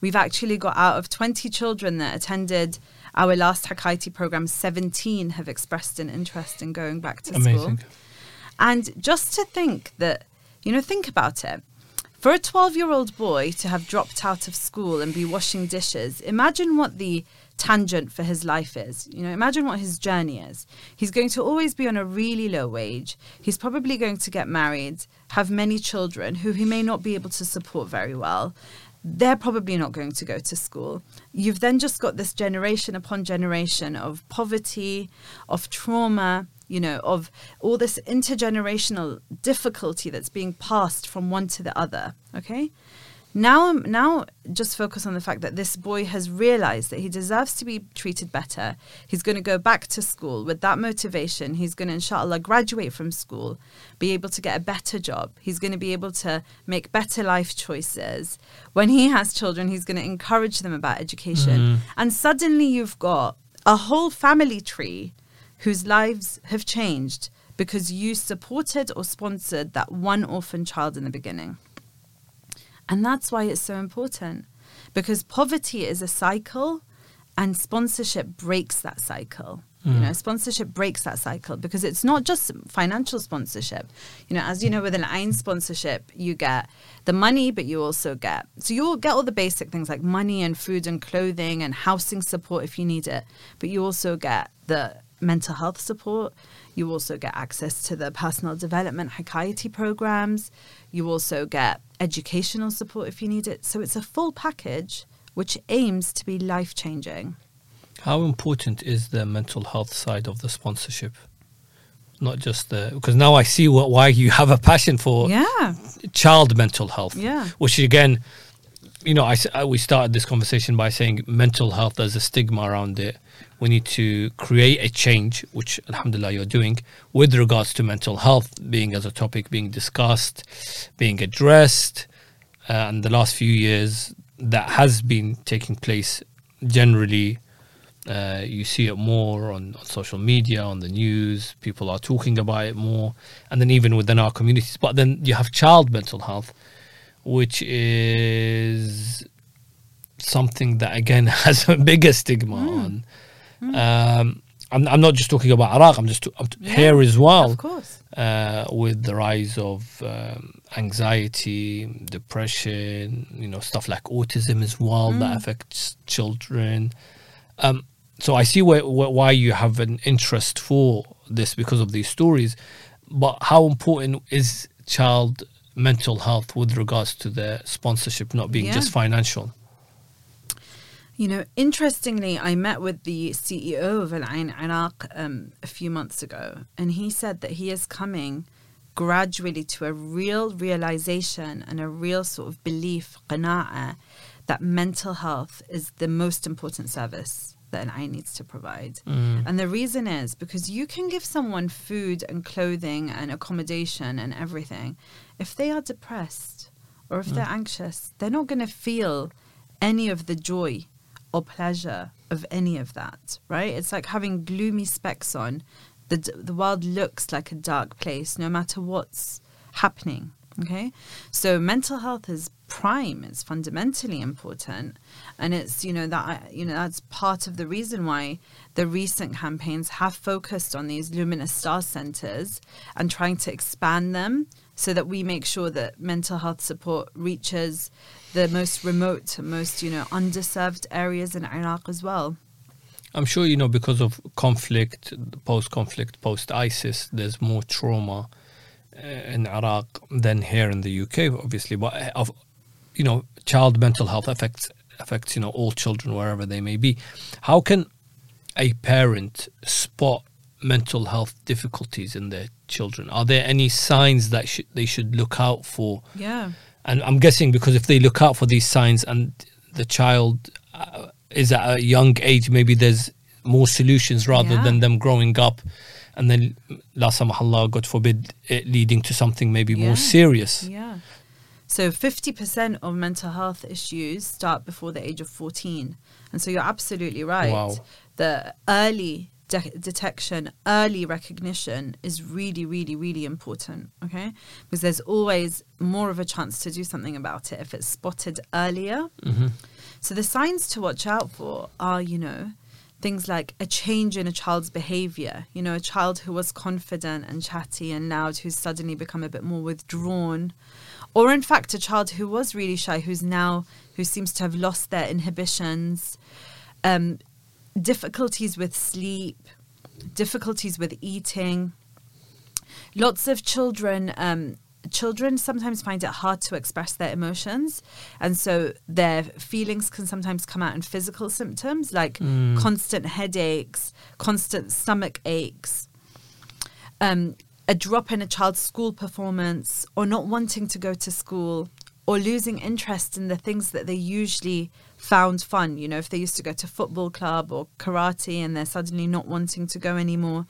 we've actually got out of 20 children that attended our last Hikayati program 17 have expressed an interest in going back to school Amazing. and just to think that, you know, think about it. For a 12 year old boy to have dropped out of school and be washing dishes, imagine what the tangent for his life is. You know, imagine what his journey is. He's going to always be on a really low wage. He's probably going to get married, have many children who he may not be able to support very well. They're probably not going to go to school. You've then just got this generation upon generation of poverty, of trauma, you know, of all this intergenerational difficulty that's being passed from one to the other. Okay. Now, now, just focus on the fact that this boy has realized that he deserves to be treated better. He's going to go back to school with that motivation. He's going to, inshallah, graduate from school, be able to get a better job. He's going to be able to make better life choices. When he has children, he's going to encourage them about education. Mm-hmm. And suddenly, you've got a whole family tree whose lives have changed because you supported or sponsored that one orphan child in the beginning. And that's why it's so important because poverty is a cycle and sponsorship breaks that cycle. You mm. know, sponsorship breaks that cycle because it's not just financial sponsorship. You know, as you know, with Al Ain sponsorship, you get the money, but you also get so you'll get all the basic things like money and food and clothing and housing support if you need it, but you also get the mental health support. You also get access to the personal development Hikayati programs. You also get educational support if you need it. So it's a full package which aims to be life changing. How important is the mental health side of the sponsorship? Not just the because now I see what why you have a passion for Yeah. child mental health. Yeah. Which again, you know, I, I- we started this conversation by saying mental health. There's a stigma around it. We need to create a change, which Alhamdulillah you're doing with regards to mental health being as a topic being discussed, being addressed, uh, and the last few years that has been taking place generally. Uh, you see it more on, on social media, on the news. People are talking about it more, and then even within our communities. But then you have child mental health, which is something that again has a bigger stigma on. Um, I'm, I'm not just talking about Iraq. I'm just I'm Yeah, here as well Of course. uh, with the rise of um, anxiety, depression, you know, stuff like autism as well that affects children. Um, so I see where, where, why you have an interest for this because of these stories, but how important is child mental health with regards to the sponsorship not being Yeah. just financial? You know, interestingly, I met with the CEO of Al Ain Iraq um, a few months ago, and he said that he is coming gradually to a real realization and a real sort of belief, qana'a, that mental health is the most important service that Al Ain needs to provide. And the reason is because you can give someone food and clothing and accommodation and everything. If they are depressed, or if they're anxious, they're not going to feel any of the joy or pleasure of any of that, right? It's like having gloomy specs on. The, the world looks like a dark place no matter what's happening. Okay. So mental health is prime. It's fundamentally important. And it's, you know, that, you know, that's part of the reason why the recent campaigns have focused on these luminous star centers and trying to expand them so that we make sure that mental health support reaches the most remote, most, you know, underserved areas in Iraq as well. I'm sure you know because of conflict, post-conflict, post-ISIS, there's more trauma uh, in Iraq than here in the UK, obviously. But uh, of you know, child mental health affects affects you know all children wherever they may be. How can a parent spot mental health difficulties in their children? Are there any signs that sh- they should look out for? Yeah. And I'm guessing because if they look out for these signs and the child uh, is at a young age, maybe there's more solutions rather Yeah. than them growing up and then, la samahallah, God forbid, it leading to something maybe Yeah. more serious. Yeah. So 50% of mental health issues start before the age of 14. And so you're absolutely right. Wow. The early de- detection, early recognition is really, really, really important. Okay. Because there's always more of a chance to do something about it if it's spotted earlier. hmm So the signs to watch out for are, you know, things like a change in a child's behavior. You know, a child who was confident and chatty and loud who's suddenly become a bit more withdrawn. Or in fact, a child who was really shy who's now, who seems to have lost their inhibitions. Um, difficulties with sleep, difficulties with eating. Lots of children um, children sometimes find it hard to express their emotions and so their feelings can sometimes come out in physical symptoms like Mm. constant headaches constant stomach aches um, a drop in a child's school performance or not wanting to go to school or losing interest in the things that they usually found fun you know if they used to go to football club or karate and they're suddenly not wanting to go anymore.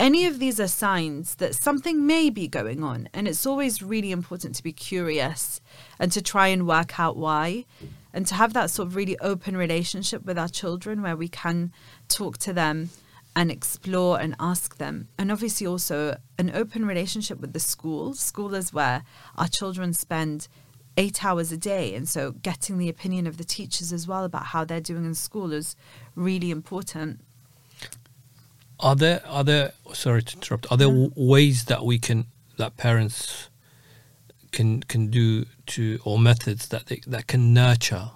Any of these are signs that something may be going on and it's always really important to be curious and to try and work out why and to have that sort of really open relationship with our children where we can talk to them and explore and ask them. And obviously also an open relationship with the school school is where our children spend eight hours a day and so getting the opinion of the teachers as well about how they're doing in school is really important Are there are there sorry to interrupt? Are there w- ways that we can that parents can can do to or methods that they, that can nurture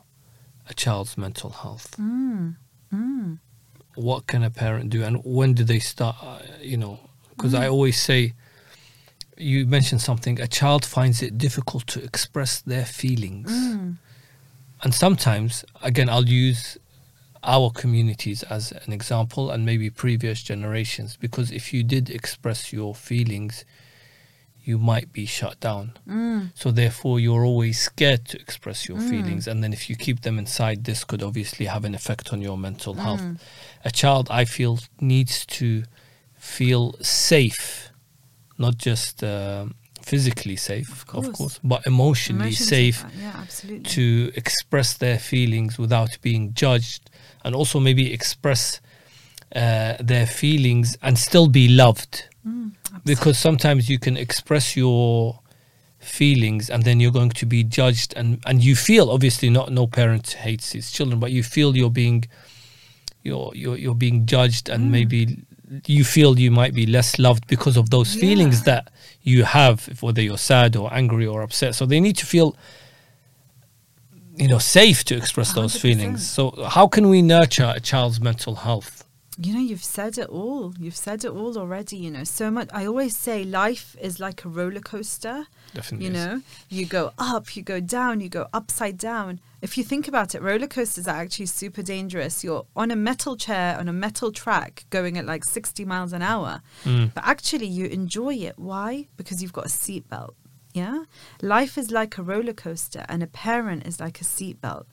a child's mental health? mm. Mm. What can a parent do, and when do they start? Uh, you know, because I always say, you mentioned something. A child finds it difficult to express their feelings, Mm. and sometimes, again, I'll use our communities as an example and maybe previous generations because if you did express your feelings you might be shut down Mm. so therefore you're always scared to express your Mm. feelings and then if you keep them inside this could obviously have an effect on your mental health Mm. a child i feel needs to feel safe not just um physically safe Of of course. course, but emotionally, Emotions safe Yeah, absolutely. to express their feelings without being judged and also maybe express uh, their feelings and still be loved Mm, because sometimes you can express your feelings and then you're going to be judged and and you feel obviously not no parent hates his children but you feel you're being you're you're, you're being judged and Mm. maybe you feel you might be less loved because of those feelings that you have whether you're sad or angry or upset. So they need to feel you know safe to express those 100%. feelings. So how can we nurture a child's mental health You know, you've said it all. You've said it all already. You know, so much. I always say life is like a roller coaster. definitely You is. know, you go up, you go down, you go upside down. If you think about it, roller coasters are actually super dangerous. You're on a metal chair on a metal track going at like 60 miles an hour. Mm. But actually, you enjoy it. Why? Because you've got a seatbelt. Yeah? Life is like a roller coaster, and a parent is like a seatbelt.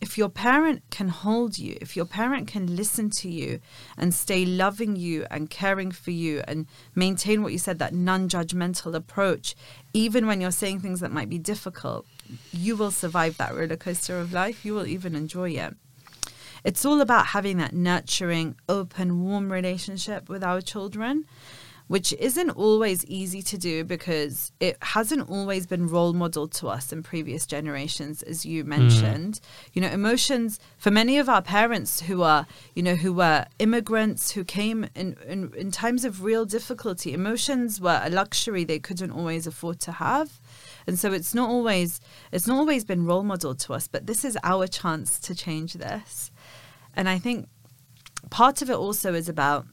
If your parent can hold you, if your parent can listen to you and stay loving you and caring for you and maintain what you said, that non judgmental approach, even when you're saying things that might be difficult, you will survive that roller coaster of life. You will even enjoy it. It's all about having that nurturing, open, warm relationship with our children which isn't always easy to do because it hasn't always been role modeled to us in previous generations as you Hmm. mentioned. You know emotions for many of our parents who are you know who were immigrants who came in, in in times of real difficulty emotions were a luxury they couldn't always afford to have. And so it's not always it's not always been role modeled to us but this is our chance to change this. And i think part of it also is about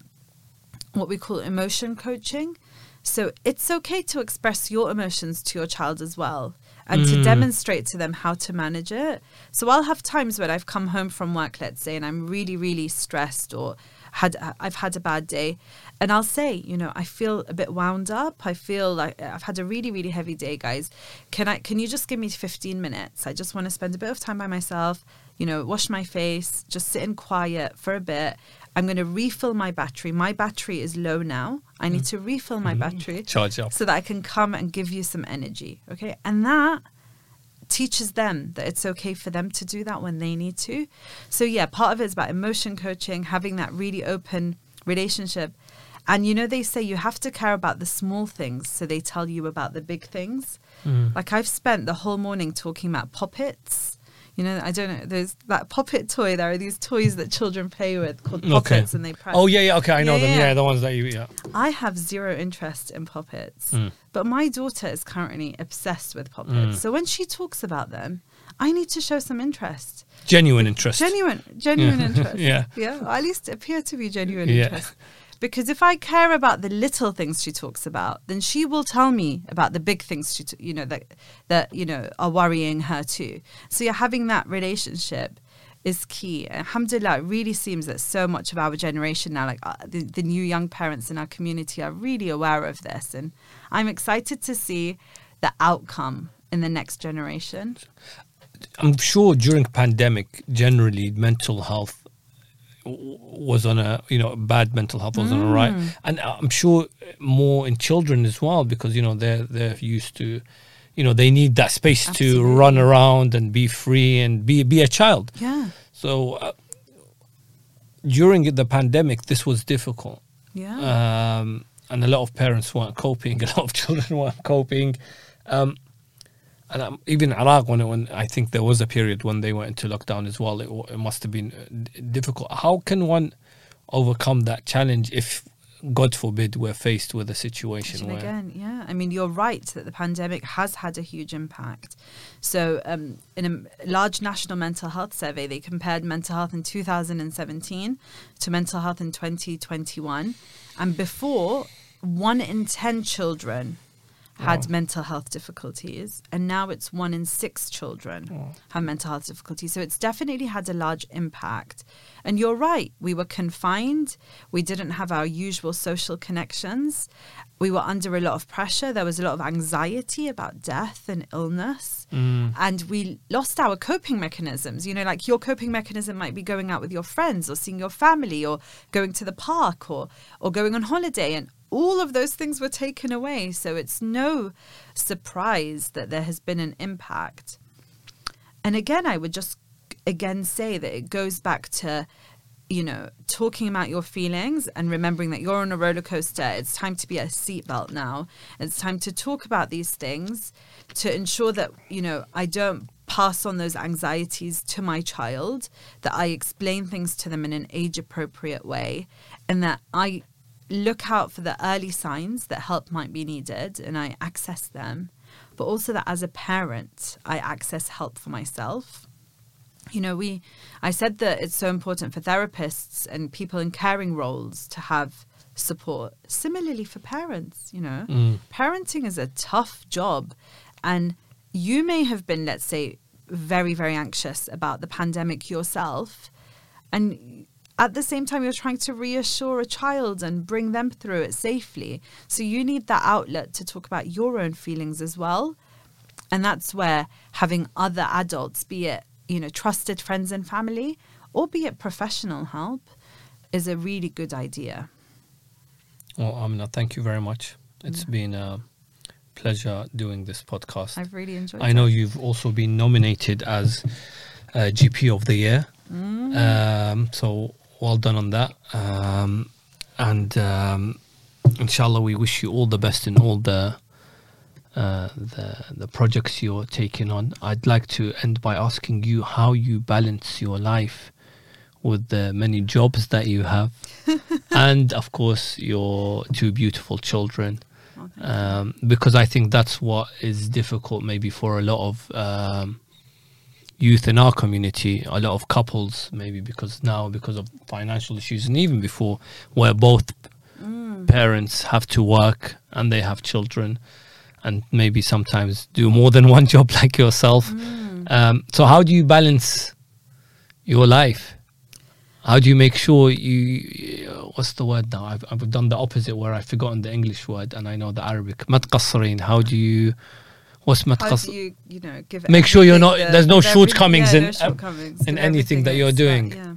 what we call emotion coaching. So it's okay to express your emotions to your child as well and to Mm. demonstrate to them how to manage it. So I'll have times when I've come home from work, let's say, and I'm really, really stressed or had I've had a bad day, and I'll say, you know, I feel a bit wound up. I feel like I've had a really, really heavy day, guys. Can I? Can you just give me 15 minutes? I just want to spend a bit of time by myself. You know, wash my face, just sit in quiet for a bit. I'm going to refill my battery. My battery is low now. I need to refill my battery Charge up. so that I can come and give you some energy. Okay. And that teaches them that it's okay for them to do that when they need to. So, yeah, part of it is about emotion coaching, having that really open relationship. And you know, they say you have to care about the small things, so they tell you about the big things. Mm. Like, I've spent the whole morning talking about poppets. You know, I don't know. There's that poppet toy. There are these toys that children play with called Okay. poppets, and they press. Oh yeah, yeah. Okay, I know Yeah, them. yeah. Yeah, the ones that you. Yeah. I have zero interest in poppets, Mm. but my daughter is currently obsessed with poppets. Mm. So when she talks about them, I need to show some interest. Genuine interest. Genuine, genuine Yeah. interest. Yeah. Yeah. Or at least appear to be genuine Yeah. interest. Because if I care about the little things she talks about, then she will tell me about the big things she, t- you know, that that you know are worrying her too. So you're having that relationship is key. Alhamdulillah, it really seems that so much of our generation now, like uh, the, the new young parents in our community, are really aware of this, and I'm excited to see the outcome in the next generation. I'm sure during pandemic, generally mental health was on a you know bad mental health was on a right, Mm. and I'm sure more in children as well because you know they're they're used to, you know they need that space to run around and be free and be be a child. Yeah, So uh, during the pandemic, this was difficult. yeah, um, and a lot of parents weren't coping. A lot of children weren't coping. Um, and um, even Iraq, when, when I think there was a period when they went into lockdown as well, it, it must have been uh, difficult. How can one overcome that challenge if, God forbid, we're faced with a situation where again, yeah. I mean, you're right that the pandemic has had a huge impact. So, um, in a large national mental health survey, they compared mental health in 2017 to mental health in 2021. And before, one in 10 children had Wow. mental health difficulties, and now it's one in six children have mental health difficulties. So it's definitely had a large impact. And you're right, we were confined, we didn't have our usual social connections, we were under a lot of pressure, there was a lot of anxiety about death and illness. Mm, And we lost our coping mechanisms. You know, like your coping mechanism might be going out with your friends or seeing your family or going to the park or, or going on holiday. And all of those things were taken away. So it's no surprise that there has been an impact. And again, I would just again say that it goes back to, you know, talking about your feelings and remembering that you're on a roller coaster. It's time to be a seatbelt now. It's time to talk about these things to ensure that, you know, I don't pass on those anxieties to my child, that I explain things to them in an age appropriate way, and that I look out for the early signs that help might be needed and I access them, but also that as a parent, I access help for myself. You know, we, I said that it's so important for therapists and people in caring roles to have support. Similarly for parents, you know, mm, parenting is a tough job. And you may have been, let's say, very, very anxious about the pandemic yourself. And at the same time, you're trying to reassure a child and bring them through it safely. So you need that outlet to talk about your own feelings as well. And that's where having other adults, be it you know, trusted friends and family, or be it professional help, is a really good idea. Well, Amina, thank you very much. It's Yeah. been a pleasure doing this podcast. I've really enjoyed. I know you've also been nominated as uh, GP of the Year. Mm. Um, so well done on that. Um, and um, inshallah, we wish you all the best in all the uh, the the projects you're taking on. I'd like to end by asking you how you balance your life with the many jobs that you have, and of course your two beautiful children Oh, um, because I think that's what is difficult maybe for a lot of um, youth in our community, a lot of couples, maybe because now because of financial issues, and even before, where both mm. parents have to work and they have children, and maybe sometimes do more than one job like yourself. Mm. Um, so, how do you balance your life? How do you make sure you? What's the word now? I've, I've done the opposite where I've forgotten the English word and I know the Arabic. Matqasrin. How do you? what's my you, you know give make sure you're not there's no shortcomings yeah, in, no shortcomings. in anything that you're doing. that, yeah.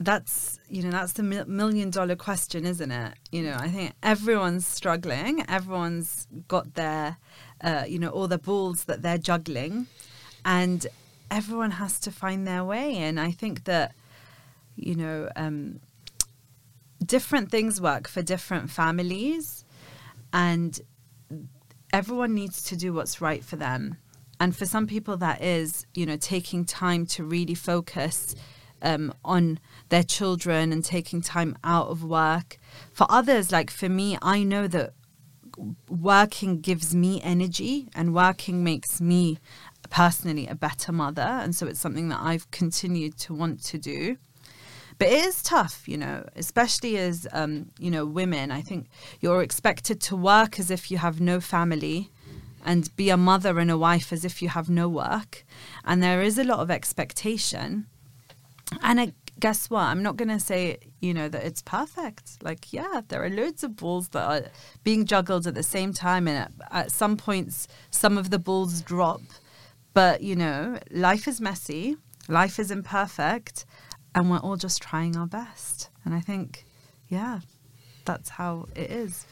that's you know that's the million dollar question isn't it? You know i think everyone's struggling. Everyone's got their uh, you know all the balls that they're juggling. And everyone has to find their way. And i think that you know um, different things work for different families. And everyone needs to do what's right for them. And for some people, that is, you know, taking time to really focus um, on their children and taking time out of work. For others, like for me, I know that working gives me energy and working makes me personally a better mother. And so it's something that I've continued to want to do. But it is tough, you know, especially as, um, you know, women. I think you're expected to work as if you have no family and be a mother and a wife as if you have no work. And there is a lot of expectation. And I, guess what? I'm not going to say, you know, that it's perfect. Like, yeah, there are loads of balls that are being juggled at the same time. And at, at some points, some of the balls drop. But, you know, life is messy, life is imperfect, and we're all just trying our best. And I think, yeah, that's how it is.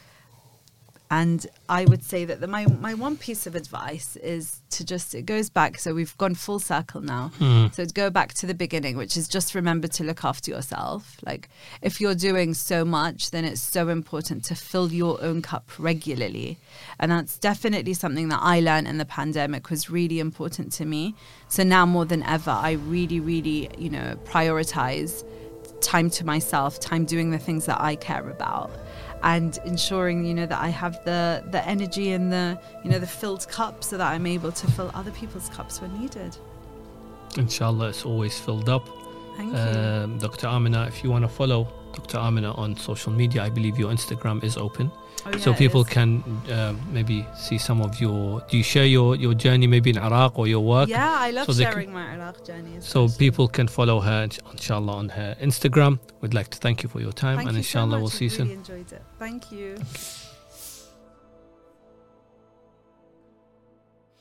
And I would say that the, my my one piece of advice is to just it goes back. So we've gone full circle now. Mm. So to go back to the beginning, which is just remember to look after yourself. Like if you're doing so much, then it's so important to fill your own cup regularly, and that's definitely something that I learned in the pandemic was really important to me. So now more than ever, I really, really, you know, prioritize time to myself, time doing the things that I care about and ensuring you know that I have the the energy and the you know the filled cup so that I'm able to fill other people's cups when needed. Inshallah, it's always filled up. Thank you. Um, Dr. Amina, if you want to follow Dr. Amina on social media, I believe your Instagram is open. Oh, yeah, so people can uh, maybe see some of your. Do you share your, your journey maybe in Iraq or your work? Yeah, I love so they can- sharing my Iraq journey. So especially. people can follow her, inshallah, on her Instagram. We'd like to thank you for your time, Thank and you inshallah, much. we'll see you I soon. really enjoyed it. Thank you.